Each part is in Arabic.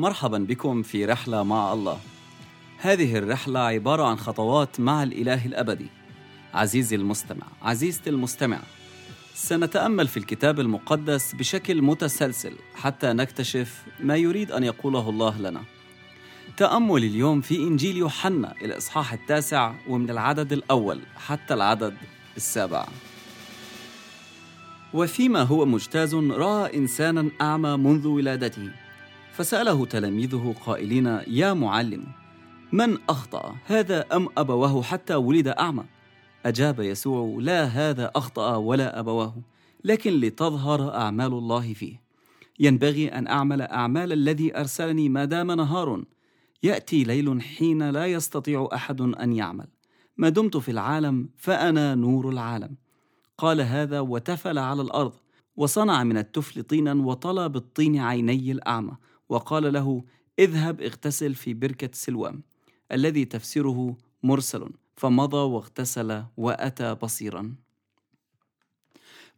مرحبا بكم في رحلة مع الله. هذه الرحلة عبارة عن خطوات مع الإله الأبدي. عزيزي المستمع، عزيزتي المستمع، سنتأمل في الكتاب المقدس بشكل متسلسل حتى نكتشف ما يريد أن يقوله الله لنا. تأمل اليوم في إنجيل يوحنا الإصحاح التاسع ومن العدد الأول حتى العدد السابع. وفيما هو مجتاز رأى إنسانا أعمى منذ ولادته فسأله تلاميذه قائلين يا معلم من أخطأ هذا أم أبواه حتى ولد أعمى؟ أجاب يسوع لا هذا أخطأ ولا أبواه لكن لتظهر أعمال الله فيه. ينبغي أن أعمل أعمال الذي أرسلني ما دام نهار. يأتي ليل حين لا يستطيع أحد أن يعمل. ما دمت في العالم فأنا نور العالم. قال هذا وتفل على الأرض وصنع من التفل طينا وطلى بالطين عيني الأعمى. وقال له اذهب اغتسل في بركة سلوام الذي تفسيره مرسل فمضى واغتسل وأتى بصيرا.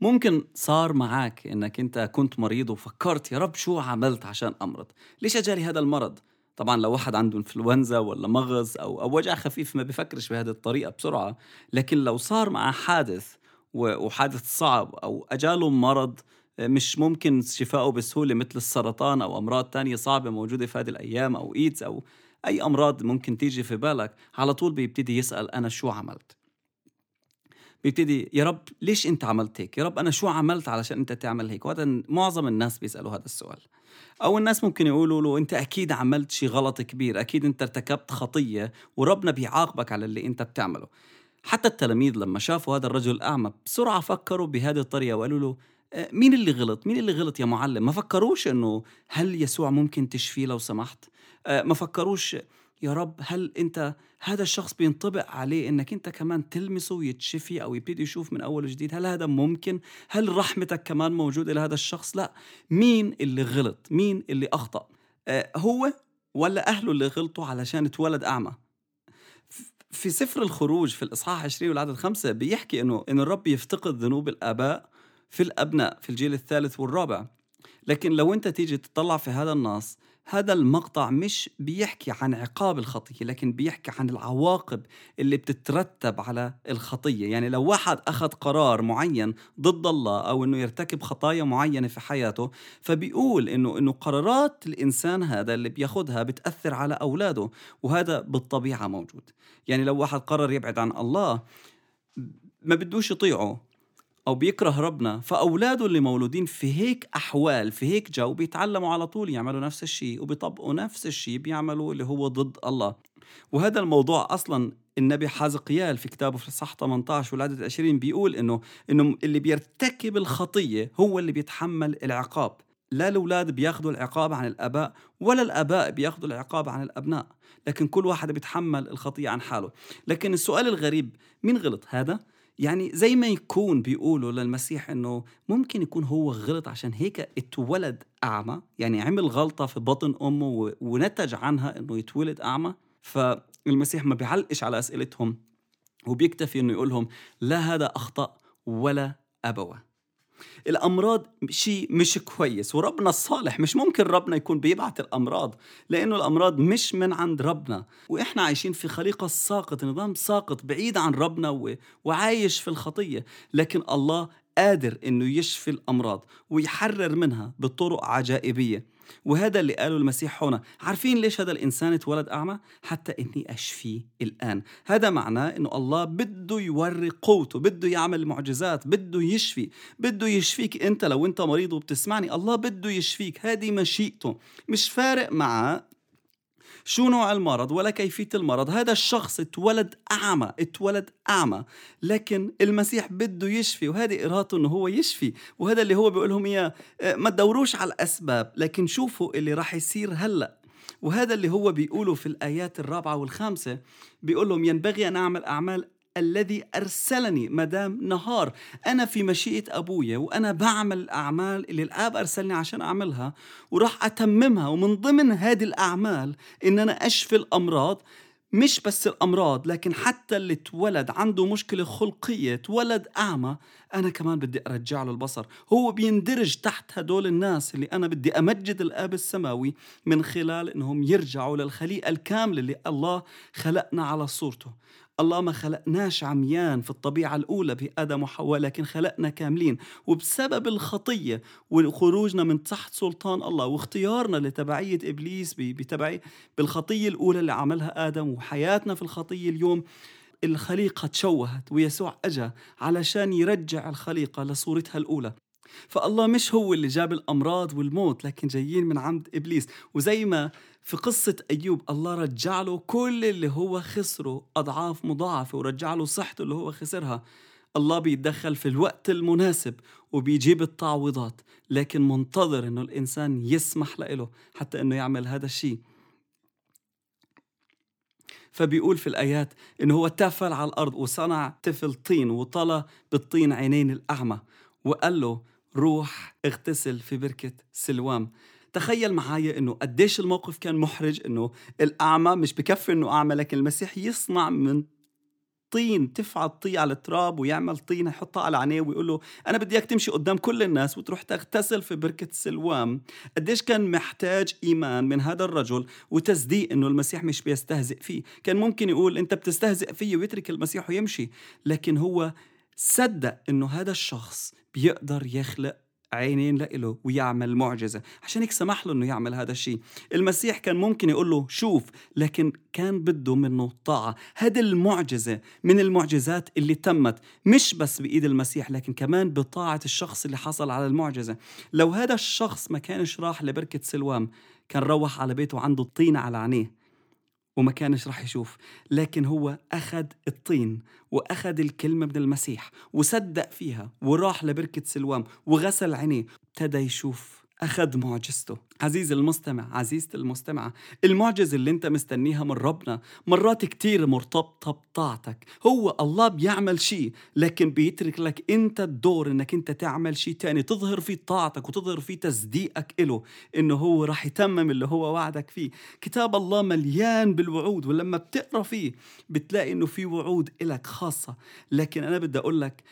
ممكن صار معك إنك أنت كنت مريض وفكرت يا رب شو عملت عشان أمرض؟ ليش اجالي هذا المرض؟ طبعا لو واحد عنده إنفلونزا ولا مغص أو أو وجع خفيف ما بفكرش بهذه الطريقة بسرعة لكن لو صار معه حادث وحادث صعب أو أجاله مرض مش ممكن شفائه بسهولة مثل السرطان أو أمراض تانية صعبة موجودة في هذه الأيام أو إيدز أو أي أمراض ممكن تيجي في بالك. على طول بيبتدي يسأل أنا شو عملت؟ بيبتدي يا رب ليش أنت عملت هيك؟ يا رب أنا شو عملت علشان أنت تعمل هيك؟ وهذا معظم الناس بيسألوا هذا السؤال. أو الناس ممكن يقولوا له أنت أكيد عملت شي غلط كبير أكيد أنت ارتكبت خطية وربنا بيعاقبك على اللي أنت بتعمله. حتى التلاميذ لما شافوا هذا الرجل الأعمى بسرعة فكروا بهذه الطريقة وقالوا له مين اللي غلط؟ مين اللي غلط يا معلم؟ ما فكروش إنه هل يسوع ممكن تشفيه لو سمحت؟ آه، ما فكروش يا رب هل أنت هذا الشخص بينطبق عليه إنك أنت كمان تلمسه ويتشفي أو يبتدي يشوف من أول وجديد؟ هل هذا ممكن؟ هل رحمتك كمان موجوده لهذا الشخص؟ لا. مين اللي غلط؟ مين اللي أخطأ؟ آه، هو ولا أهله اللي غلطوا علشان اتولد أعمى؟ في سفر الخروج في الإصحاح 20 والعدد خمسة بيحكي انه انه الرب يفتقد ذنوب الآباء في الأبناء في الجيل الثالث والرابع. لكن لو أنت تيجي تطلع في هذا النص هذا المقطع مش بيحكي عن عقاب الخطية لكن بيحكي عن العواقب اللي بتترتب على الخطية. يعني لو واحد أخذ قرار معين ضد الله أو أنه يرتكب خطايا معينة في حياته فبيقول أنه, إنه قرارات الإنسان هذا اللي بياخدها بتأثر على أولاده وهذا بالطبيعة موجود. يعني لو واحد قرر يبعد عن الله ما بدوش يطيعه. أو بيكره ربنا فأولاده اللي مولودين في هيك أحوال في هيك جو بيتعلموا على طول يعملوا نفس الشيء وبيطبقوا نفس الشيء بيعملوا اللي هو ضد الله. وهذا الموضوع أصلا النبي حازقيال في كتابه في الصح 18 والعدد 20 بيقول إنه إنه اللي بيرتكب الخطية هو اللي بيتحمل العقاب. لا الأولاد بياخذوا العقاب عن الآباء ولا الآباء بياخذوا العقاب عن الأبناء لكن كل واحد بيتحمل الخطية عن حاله. لكن السؤال الغريب مين غلط؟ هذا؟ يعني زي ما يكون بيقولوا للمسيح إنه ممكن يكون هو غلط عشان هيك اتولد أعمى يعني عمل غلطة في بطن أمه ونتج عنها إنه يتولد أعمى. فالمسيح ما بيعلقش على أسئلتهم وبيكتفي إنه يقول لهم لا هذا أخطأ ولا أبوة. الأمراض شيء مش كويس وربنا الصالح مش ممكن ربنا يكون بيبعت الأمراض لأنه الأمراض مش من عند ربنا. وإحنا عايشين في خليقة ساقط نظام ساقط بعيد عن ربنا وعايش في الخطية. لكن الله قادر إنه يشفي الأمراض ويحرر منها بطرق عجائبية. وهذا اللي قاله المسيح هنا. عارفين ليش هذا الإنسان اتولد أعمى؟ حتى إني أشفيه الآن. هذا معناه إنه الله بده يوري قوته بده يعمل معجزات بده يشفي. بده يشفيك أنت لو أنت مريض وبتسمعني. الله بده يشفيك. هذه مشيئته. مش فارق معه شو نوع المرض ولا كيفية المرض. هذا الشخص اتولد أعمى اتولد أعمى لكن المسيح بده يشفي وهذه إرادته أنه هو يشفي وهذا اللي هو بيقول لهم إياه آه، ما تدوروش على الأسباب لكن شوفوا اللي راح يصير هلأ. وهذا اللي هو بيقوله في الآيات الرابعة والخامسة بيقول لهم ينبغي أن أعمل أعمال الذي أرسلني مدام نهار. أنا في مشيئة أبويا وأنا بعمل الأعمال اللي الآب أرسلني عشان أعملها وراح أتممها. ومن ضمن هذه الأعمال إن أنا أشفي الأمراض. مش بس الأمراض لكن حتى اللي اتولد عنده مشكلة خلقية اتولد أعمى أنا كمان بدي أرجع له البصر. هو بيندرج تحت هدول الناس اللي أنا بدي أمجد الآب السماوي من خلال أنهم يرجعوا للخليقة الكاملة اللي الله خلقنا على صورته. الله ما خلقناش عميان في الطبيعة الأولى بآدم وحواء لكن خلقنا كاملين. وبسبب الخطية وخروجنا من تحت سلطان الله واختيارنا لتبعية إبليس بتبعية بالخطية الأولى اللي عملها آدم وحياتنا في الخطية اليوم الخليقة تشوهت ويسوع أجا علشان يرجع الخليقة لصورتها الأولى. فالله مش هو اللي جاب الأمراض والموت لكن جايين من عند إبليس. وزي ما في قصة أيوب الله رجع له كل اللي هو خسره أضعاف مضاعفة ورجع له صحته اللي هو خسرها. الله بيتدخل في الوقت المناسب وبيجيب التعويضات لكن منتظر إنه الإنسان يسمح له حتى إنه يعمل هذا الشيء. فبيقول في الآيات إنه هو تفل على الأرض وصنع طفل طين وطلى بالطين عينين الأعمى وقال له روح اغتسل في بركة سلوام. تخيل معايا إنه قديش الموقف كان محرج إنه الأعمى مش بكفي إنه أعمى لكن المسيح يصنع من طين تفعل طين على التراب ويعمل طين يحطها على عينيه ويقول له أنا بدي إياك تمشي قدام كل الناس وتروح تغتسل في بركة سلوام. قديش كان محتاج إيمان من هذا الرجل وتصديق إنه المسيح مش بيستهزئ فيه. كان ممكن يقول أنت بتستهزئ فيه ويترك المسيح ويمشي لكن هو صدق إنه هذا الشخص بيقدر يخلق عينين لإله ويعمل معجزة. عشان هيك سمح له إنه يعمل هذا الشيء. المسيح كان ممكن يقول له شوف لكن كان بده منه طاعة. هذه المعجزة من المعجزات اللي تمت. مش بس بإيد المسيح لكن كمان بطاعة الشخص اللي حصل على المعجزة. لو هذا الشخص ما كانش راح لبركة سلوام كان روح على بيته عنده الطين على عينيه. وما كانش رح يشوف لكن هو أخذ الطين وأخذ الكلمة من المسيح وصدق فيها وراح لبركة سلوام وغسل عينيه ابتدى يشوف أخذ معجزته. عزيزي المستمع عزيزتي المستمعة المعجزة اللي أنت مستنيها من ربنا مرات كتير مرتبطة بطاعتك هو الله بيعمل شيء لكن بيترك لك أنت الدور إنك أنت تعمل شيء تاني تظهر فيه طاعتك وتظهر فيه تصديقك له إنه هو راح يتمم اللي هو وعدك فيه. كتاب الله مليان بالوعود ولما بتقرأ فيه بتلاقي إنه في وعود إلك خاصة. لكن أنا بدي أقول لك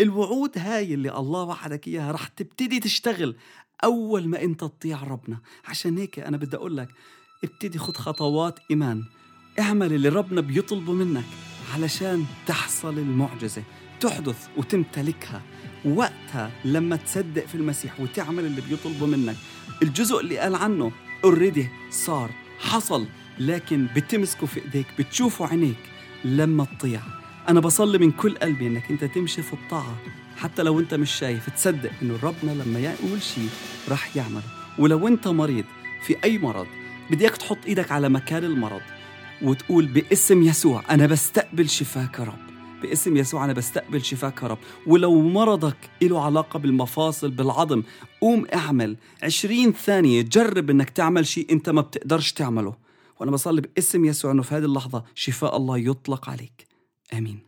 الوعود هاي اللي الله وعدك إياها رح تبتدي تشتغل أول ما أنت تطيع ربنا. عشان هيك أنا بدي أقول لك ابتدي خد خطوات إيمان. اعمل اللي ربنا بيطلبه منك علشان تحصل المعجزة. تحدث وتمتلكها. وقتها لما تصدق في المسيح وتعمل اللي بيطلبه منك. الجزء اللي قال عنه اوريدي صار حصل لكن بتمسكه في إيديك بتشوفه عينيك لما تطيع. أنا بصلي من كل قلبي إنك أنت تمشي في الطاعة. حتى لو انت مش شايف تصدق انه ربنا لما يقول شيء رح يعمل ولو انت مريض في أي مرض بدي اياك تحط إيدك على مكان المرض وتقول باسم يسوع أنا بستقبل شفاك يا رب. باسم يسوع أنا بستقبل شفاك يا رب. ولو مرضك له علاقة بالمفاصل بالعظم قوم اعمل. عشرين ثانية جرب أنك تعمل شيء أنت ما بتقدرش تعمله. وأنا بصلي باسم يسوع أنه في هذه اللحظة شفاء الله يطلق عليك. آمين.